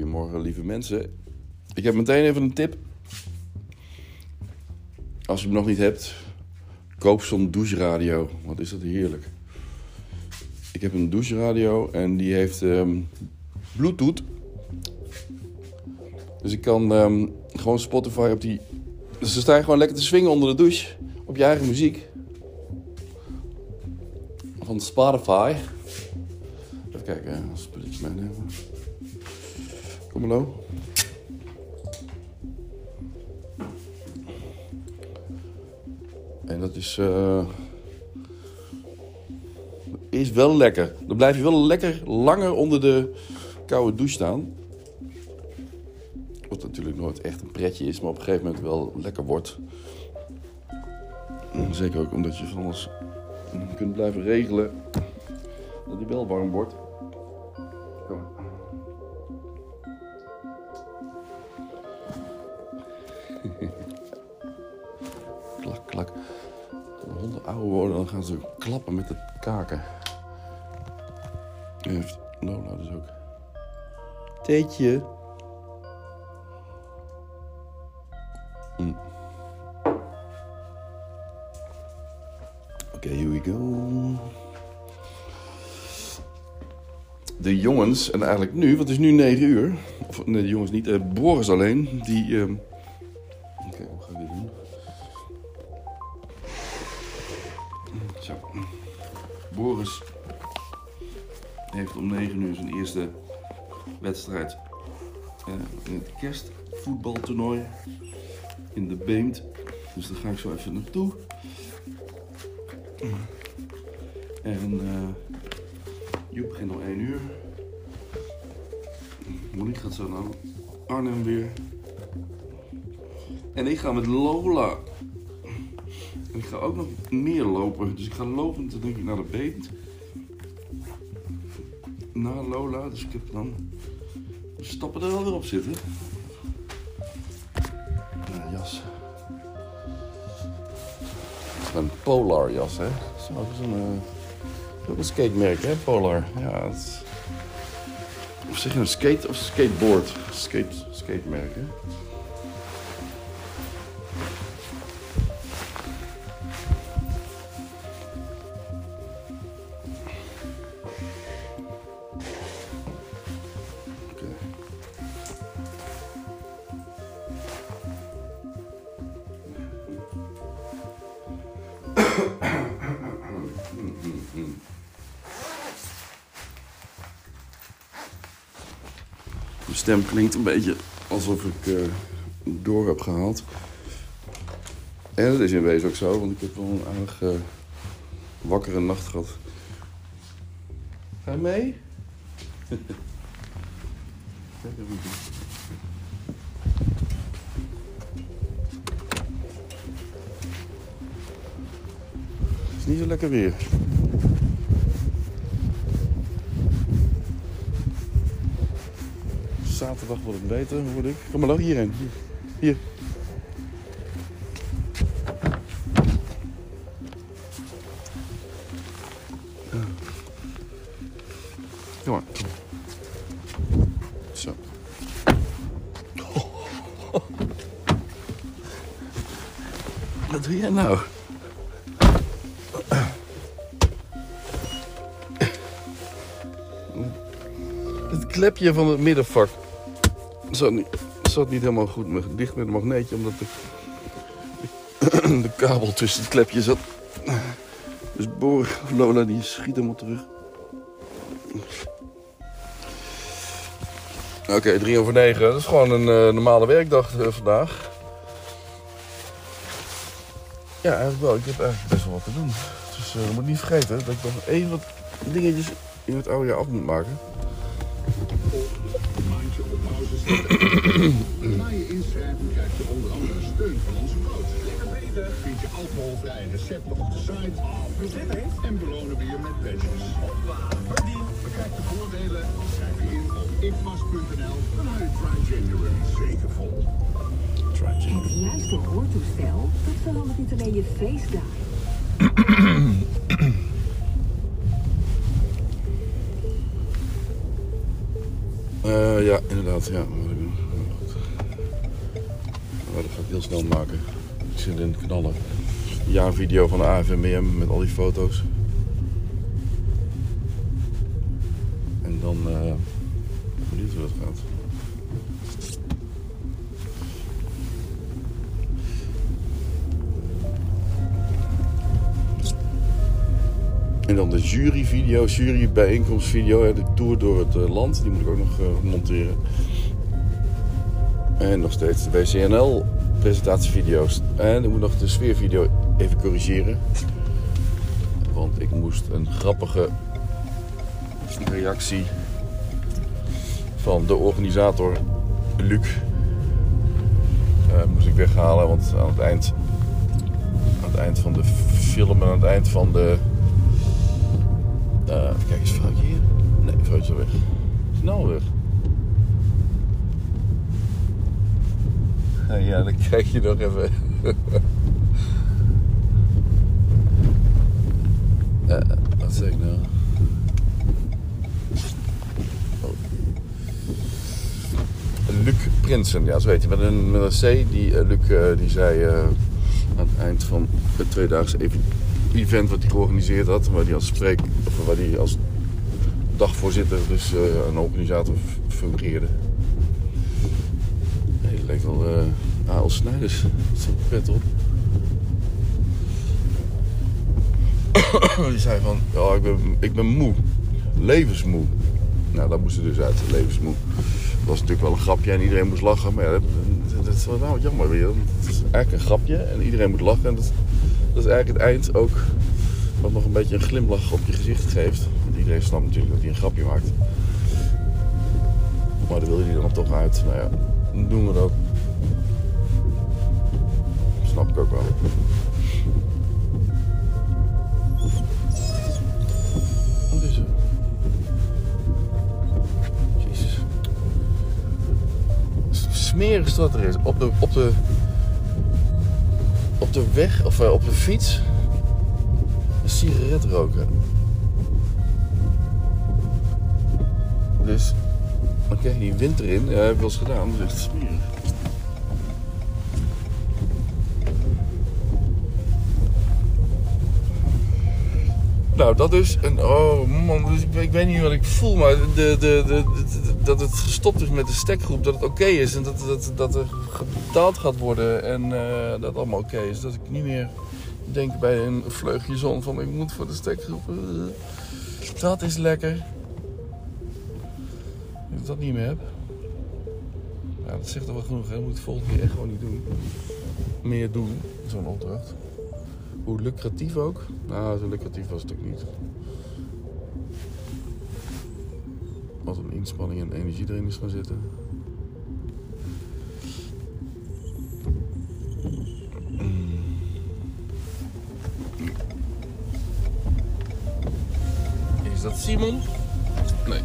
Goedemorgen, lieve mensen. Ik heb meteen even een tip. Als je hem nog niet hebt, koop zo'n doucheradio. Wat is dat heerlijk. Ik heb een doucheradio en die heeft ehm, Bluetooth. Dus ik kan ehm, gewoon Spotify op die. Dus dan sta je gewoon lekker te swingen onder de douche. Op je eigen muziek. Van Spotify. Even kijken, een spulletje meenemen. Kom maar. En dat is. eh, is wel lekker. Dan blijf je wel lekker langer onder de koude douche staan. Wat natuurlijk nooit echt een pretje is, maar op een gegeven moment wel lekker wordt. Zeker ook omdat je van alles kunt blijven regelen dat die wel warm wordt. Klappen met de kaken. En heeft Lola dus ook. Teetje. Oké, here we go. De jongens, en eigenlijk nu, want het is nu 9 uur. Of nee, de jongens niet, eh, Boris alleen. Die. ehm, wedstrijd eh, in het kerstvoetbaltoernooi in de Beemt. Dus daar ga ik zo even naartoe. En eh Joep begint om 1 uur. Monique gaat zo naar Arnhem weer. En ik ga met Lola. En ik ga ook nog meer lopen. Dus ik ga lopend denk ik naar de beent. Naar Lola. Dus ik heb dan stappen er wel weer op zitten. Ja, jas. Een Polar jas, hè? Dat is een, eh, ook een skatemerk, hè? Polar. Ja, het is... Of zeg je een skate of skateboard? Skate, skatemerk, hè? Stem klinkt een beetje alsof ik eh, door heb gehaald. En dat is in wezen ook zo, want ik heb wel een aardig eh, wakkere nacht gehad. Ga je mee? Het is niet zo lekker weer. Zaterdag wordt het beter, hoorde ik. Kom maar dan hierheen. Hier. Hier. Kom. Zo. Wat doe jij nou? Het klepje van het middenvak zat niet, zat niet helemaal goed met, dicht met een magneetje, omdat de, de, kabel tussen het klepje zat. Dus Boor, Lola, die schiet helemaal terug. Oké, drie over negen. Dat is gewoon een eh, normale werkdag eh, vandaag. Ja, eigenlijk wel. Ik heb eigenlijk best wel wat te doen. Dus eh, je moet niet vergeten dat ik nog even wat dingetjes in het oude jaar af moet maken. Maandje op pauze zetten. Na je inschrijven krijg je onder andere steun van onze coach. Lekker beter. Vind je alcoholvrije recepten op de site. En belonen we je met badges. Bekijk de voordelen. Schrijf je in op ikpas.nl. Dan hou je Try January zeker vol. Het juiste hoortoestel, dat verandert niet alleen je feestdagen. Eh, ja, inderdaad. Ja. Maar dat ga ik heel snel maken. Ik zit in het knallen. Ja, video van de AFMM met al die foto's. En dan uh, benieuwd hoe dat gaat. En dan de juryvideo, jurybijeenkomstvideo, de tour door het uh, land. Die moet ik ook nog uh, monteren. En nog steeds de WCNL presentatievideo's. En ik moet nog de sfeervideo even corrigeren. Want ik moest een grappige reactie van de organisator Luc uh, moest ik weghalen. Want aan het eind, aan het eind van de film en aan het eind van de. Uh, kijk eens, foutje hier? Nee, foutje weg. Snel weg. Ja, dan krijg je nog even. uh, wat zeg ik nou? Oh. Luc Prinsen, ja, zo weet je, met een, met een C. Die, uh, Luc uh, die zei aan het eind van het tweedaagse event wat hij georganiseerd had, waar hij als spreek, waar hij als dagvoorzitter, dus een organisator fungeerde lijkt wel uh, A.L. Snijders. Een pet op. Die zei van, ja, ik ben, ik ben moe. Levensmoe. Nou, dat moest er dus uit, levensmoe. Dat was natuurlijk wel een grapje en iedereen moest lachen. Maar ja, dat, is wel nou, jammer weer. Het is eigenlijk een grapje en iedereen moet lachen. En dat is eigenlijk het eind ook wat nog een beetje een glimlach op je gezicht geeft. Want iedereen snapt natuurlijk dat hij een grapje maakt. Maar daar wil je dan toch uit. Nou ja, doen we dat. Snap ik ook wel. Wat is er? Jezus. Smerig wat er is. Op de, op de, op de weg, of uh, op de fiets, een sigaret roken. Dus Oké, die wind erin. Heb ik wel eens gedaan. Dat is echt smerig. Nou, dat is. En, oh man, dus ik, weet niet wat ik voel, maar de, de, de, dat het gestopt is met de stekgroep, dat het oké is en dat, dat, dat er betaald gaat worden en uh, dat allemaal oké is. Dat ik niet meer denk bij een vleugje zon van ik moet voor de stekgroep. Dat is lekker ik dat niet meer heb. Ja, dat zegt er wel genoeg. Hè? Moet het volgende keer echt gewoon niet doen. Meer doen, zo'n opdracht. Hoe lucratief ook. Nou, zo lucratief was het ook niet. Wat een inspanning en energie erin is gaan zitten. Is dat Simon? Nee.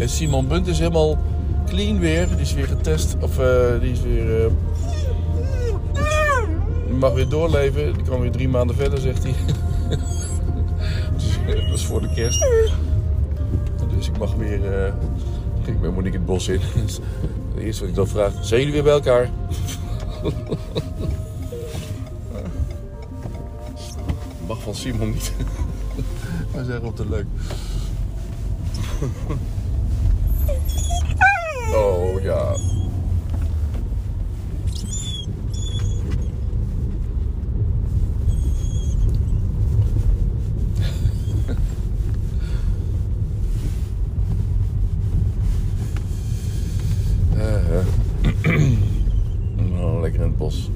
En Simon Bunt is helemaal clean weer. Die is weer getest. Of uh, die is weer. Uh, die mag weer doorleven. Die kan weer drie maanden verder, zegt hij. dus, dat is voor de kerst. Dus ik mag weer. Uh, ik ben Monique het bos in. Het eerste wat ik dan vraag: zijn jullie weer bij elkaar? mag van Simon niet. Hij zegt op de leuk. Oh ja. oh, lekker in het bos.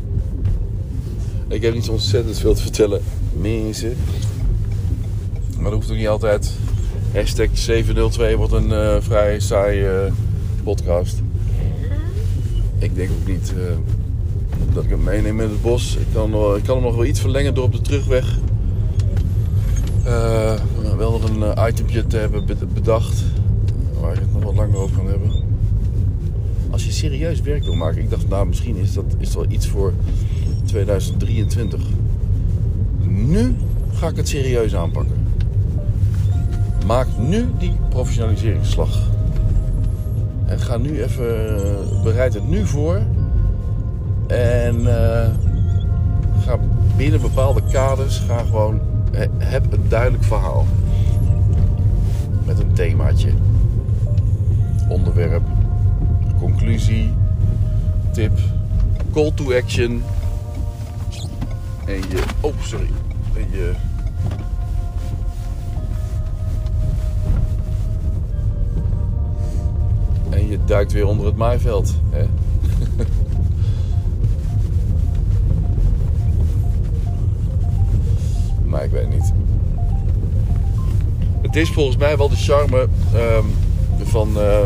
Ik heb niet ontzettend veel te vertellen. Mensen. Maar dat hoeft ook niet altijd. Hashtag 702 wordt een uh, vrij saai uh, podcast. Ik denk ook niet uh, dat ik hem meeneem in het bos. Ik kan, uh, ik kan hem nog wel iets verlengen door op de terugweg. Uh, wel nog een itempje te hebben bedacht. Waar ik het nog wat langer over kan hebben. Als je serieus werk wil maken. Ik dacht nou misschien is dat is wel iets voor 2023. Nu ga ik het serieus aanpakken. Maak nu die professionaliseringsslag. En ga nu even, bereid het nu voor. En eh, ga binnen bepaalde kaders, ga gewoon, he- heb een duidelijk verhaal. Met een themaatje. Onderwerp, conclusie, tip, call to action. En je, oh sorry, en je En je duikt weer onder het maaiveld. Hè? maar ik weet niet. Het is volgens mij wel de charme ehm, van eh,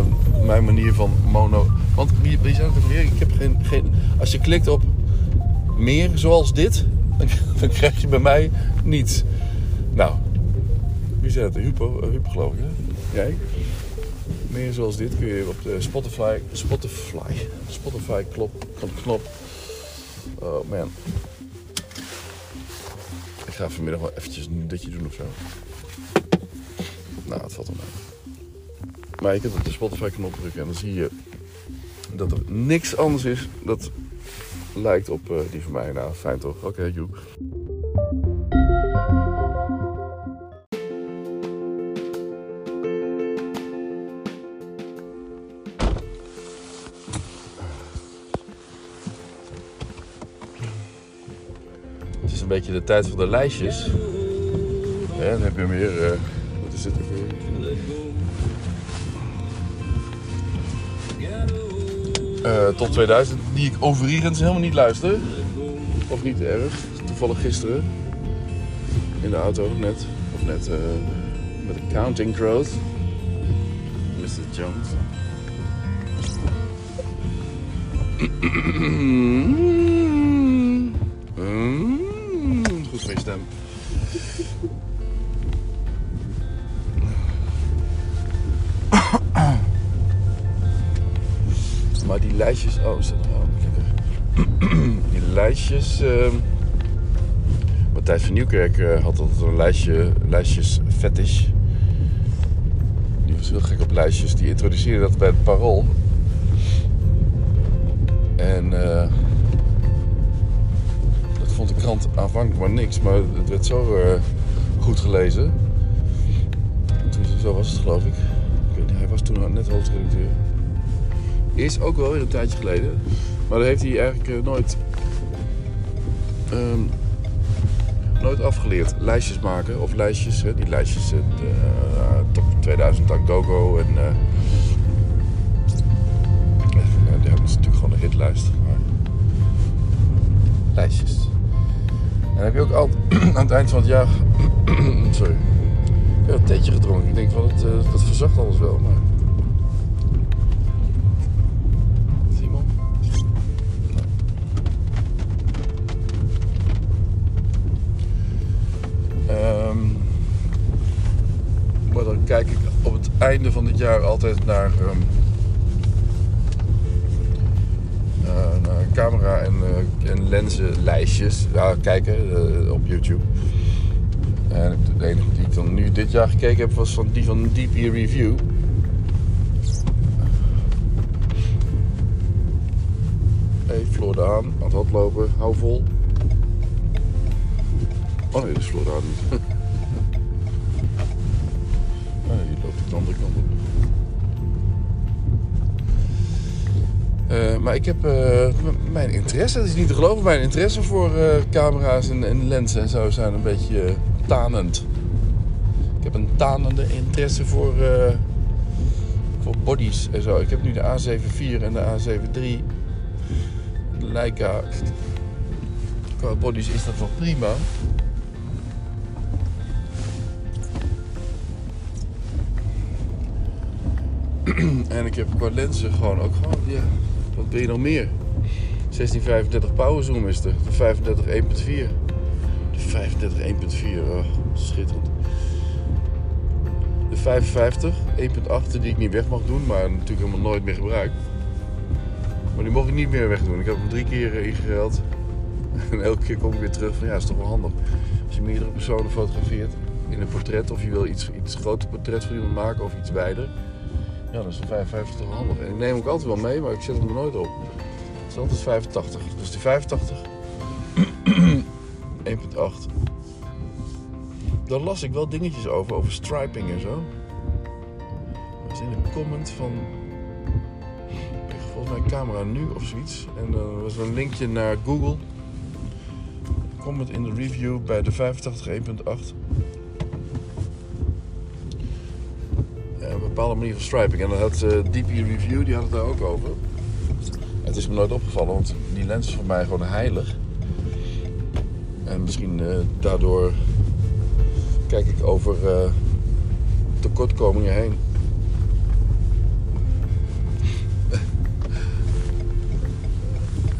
mijn manier van mono. Want wie, zei het weer? Ik heb geen, geen. Als je klikt op meer zoals dit, dan, krijg je bij mij niets. Nou, wie zei het? Hupo, uh, Hupo geloof ik, hè? Jij? Meer zoals dit kun je op de Spotify, Spotify, Spotify klop, knop. Oh man. Ik ga vanmiddag wel eventjes een ditje doen of zo. Nou, het valt wel mee. Maar je kunt op de Spotify knop drukken en dan zie je dat er niks anders is dat lijkt op uh, die van mij. Nou, fijn toch? Oké, okay, joep. Een beetje de tijd voor de lijstjes. En dan heb je weer. Uh, wat is dit weer? Uh, tot 2000, die ik overigens helemaal niet luister. Of niet erg. Toevallig gisteren. In de auto net. Of net uh, met de Counting Growth. Mr. Jones. Maar die lijstjes. Oh, is dat nog wel? Die lijstjes. Uh, Matthijs van Nieuwkerk uh, had altijd een lijstje. Lijstjes fetish. Die was heel gek op lijstjes. Die introduceerde dat bij het parool. En. Uh, krant aanvankelijk maar niks. Maar het werd zo uh, goed gelezen. Zo was het geloof ik. hij was toen net hoofdredacteur is ook wel weer een tijdje geleden. Maar dat heeft hij eigenlijk uh, nooit, um, nooit afgeleerd. Lijstjes maken of lijstjes, hè, die lijstjes, uh, top 2000 Go en uh, die hebben natuurlijk gewoon een hitlijst. Maar lijstjes. En dan heb je ook altijd aan het eind van het jaar, sorry, een theetje gedronken. Ik denk van het, dat verzacht alles wel, maar. kijk ik op het einde van dit jaar altijd naar, um, camera en, uh, en lenzenlijstjes. Ja, kijken uh, op YouTube. En de enige die ik dan nu dit jaar gekeken heb was van die van DP Review. Hey, de Haan, aan het hardlopen, hou vol. Oh nee, dat is Floor de Haan niet. de andere kant op. maar ik heb uh, mijn interesse, dat is niet te geloven, mijn interesse voor uh, camera's en, en, lenzen en zo zijn een beetje tanend. Ik heb een tanende interesse voor, voor bodies en zo. Ik heb nu de A74 en de A73. De Leica. Qua bodies is dat wel prima. en ik heb qua lenzen gewoon ook gewoon, ja, wat wil je nog meer? 1635 power zoom is er, de 35 1.4. De 35 1.4, oh, schitterend. De 55 1.8 die ik niet weg mag doen, maar natuurlijk helemaal nooit meer gebruik. Maar die mocht ik niet meer wegdoen. Ik heb hem drie keer ingeruild. En elke keer kom ik weer terug van ja, is toch wel handig. Als je meerdere personen fotografeert in een portret of je wil iets, iets groter portret voor iemand maken of iets wijder. Ja, dan is de 55 toch wel handig. En ik neem ook altijd wel mee, maar ik zet hem er nooit op. Het is altijd 85. Dus die 85 1.8. Daar las ik wel dingetjes over, over striping en zo. Dat was in een comment van volgens mij camera nu of zoiets. En dan was er een linkje naar Google. Comment in de review bij de 85 1.8. bepaalde manier van striping. En dan had uh, DP Review, die had het daar ook over. Het is me nooit opgevallen, want die lens is voor mij gewoon heilig. En misschien uh, daardoor kijk ik over uh, tekortkomingen heen.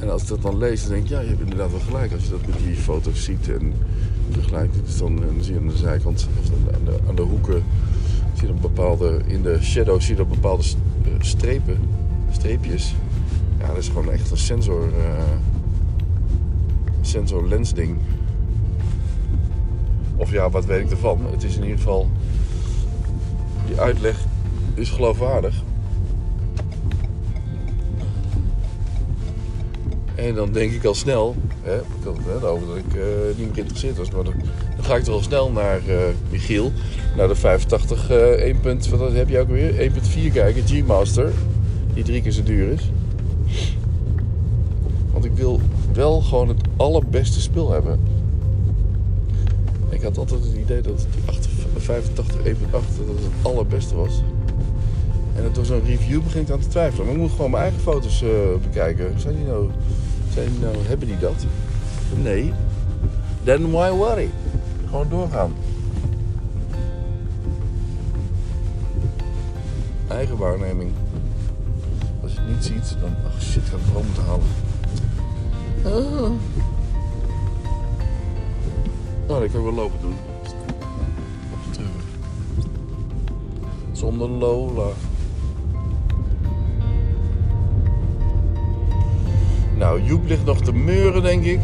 En als ik dat dan lees, dan denk ik, ja, je hebt inderdaad wel gelijk. Als je dat met die foto's ziet en vergelijkt, dan, dan zie je aan de zijkant of de, aan de hoeken, zie bepaalde, in de shadow zie je dan bepaalde strepen, streepjes. Ja, dat is gewoon echt een sensor, uh, sensor lens ding. Of ja, wat weet ik ervan? Het is in ieder geval, die uitleg is geloofwaardig. En dan denk ik al snel, hè, net over dat ik uh, niet meer geïnteresseerd was, maar ga ik toch al snel naar uh, Michiel, naar de 85 uh, 1. wat heb je ook weer? 1.4 kijken, G-Master, die drie keer zo duur is. Want ik wil wel gewoon het allerbeste spul hebben. Ik had altijd het idee dat die 85 1.8 dat het allerbeste was. En door zo'n review begin ik aan te twijfelen. Maar ik moet gewoon mijn eigen foto's uh, bekijken. Zijn die nou, zijn die nou, hebben die dat? Nee. Then why worry? Gewoon doorgaan. Eigen waarneming. Als je het niet ziet, dan... Ach shit, ik ga het moeten halen. Ah. Nou, dat kan ik wel lopen doen. Zonder Lola. Nou, Joep ligt nog te meuren, denk ik.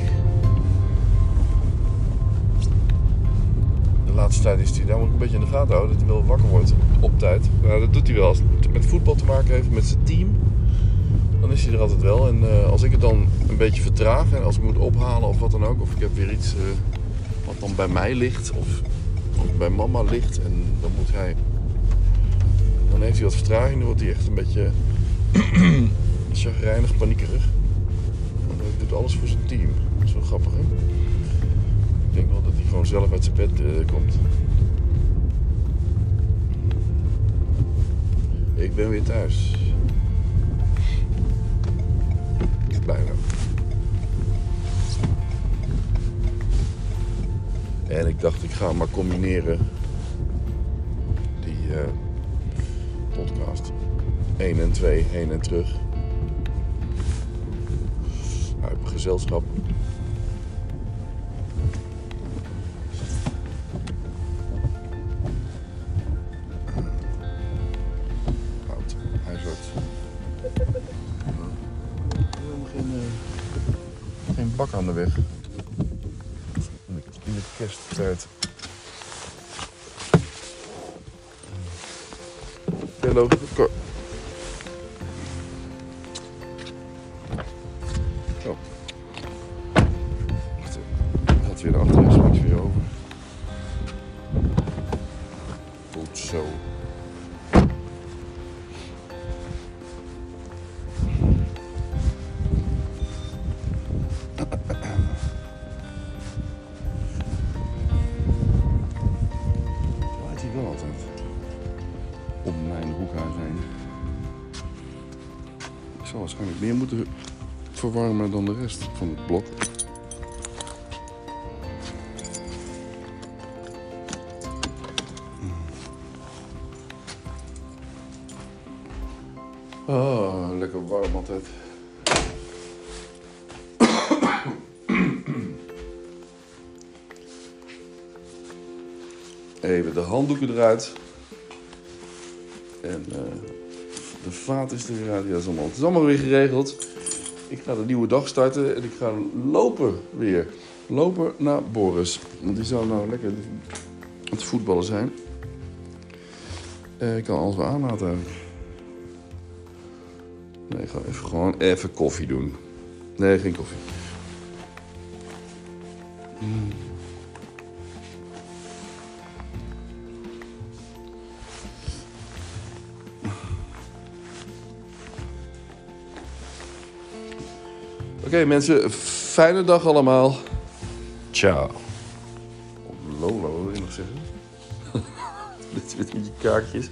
De laatste tijd is hij, daar moet ik een beetje in de gaten houden, dat hij wel wakker wordt op tijd. Nou, dat doet hij wel. Als het met voetbal te maken heeft, met zijn team, dan is hij er altijd wel. En uh, als ik het dan een beetje vertraag en als ik moet ophalen of wat dan ook, of ik heb weer iets uh, wat dan bij mij ligt of, bij mama ligt en dan moet hij, dan heeft hij wat vertraging, dan wordt hij echt een beetje chagrijnig, paniekerig doet alles voor zijn team. Dat is wel grappig, hè? Ik denk wel dat hij gewoon zelf uit zijn bed uh, komt. Ik ben weer thuis. Bijna. En ik dacht, ik ga maar combineren die uh, podcast. 1 en 2, heen en terug. gezelschap. Kersttijd. Hello, weer zal waarschijnlijk meer moeten verwarmen dan de rest van het blok. Oh, lekker warm altijd. Even de handdoeken eruit. En uh, de vaat is er weer is allemaal, het is allemaal weer geregeld. Ik ga de nieuwe dag starten en ik ga lopen weer. Lopen naar Boris. Want die zou nou lekker aan het voetballen zijn. Eh, ik kan alles wel aanlaten. Nee, ik ga even, gewoon even koffie doen. Nee, geen koffie. Mm. Oké mensen, fijne dag allemaal. Ciao. Wat wil je nog zeggen? Dit met die kaartjes.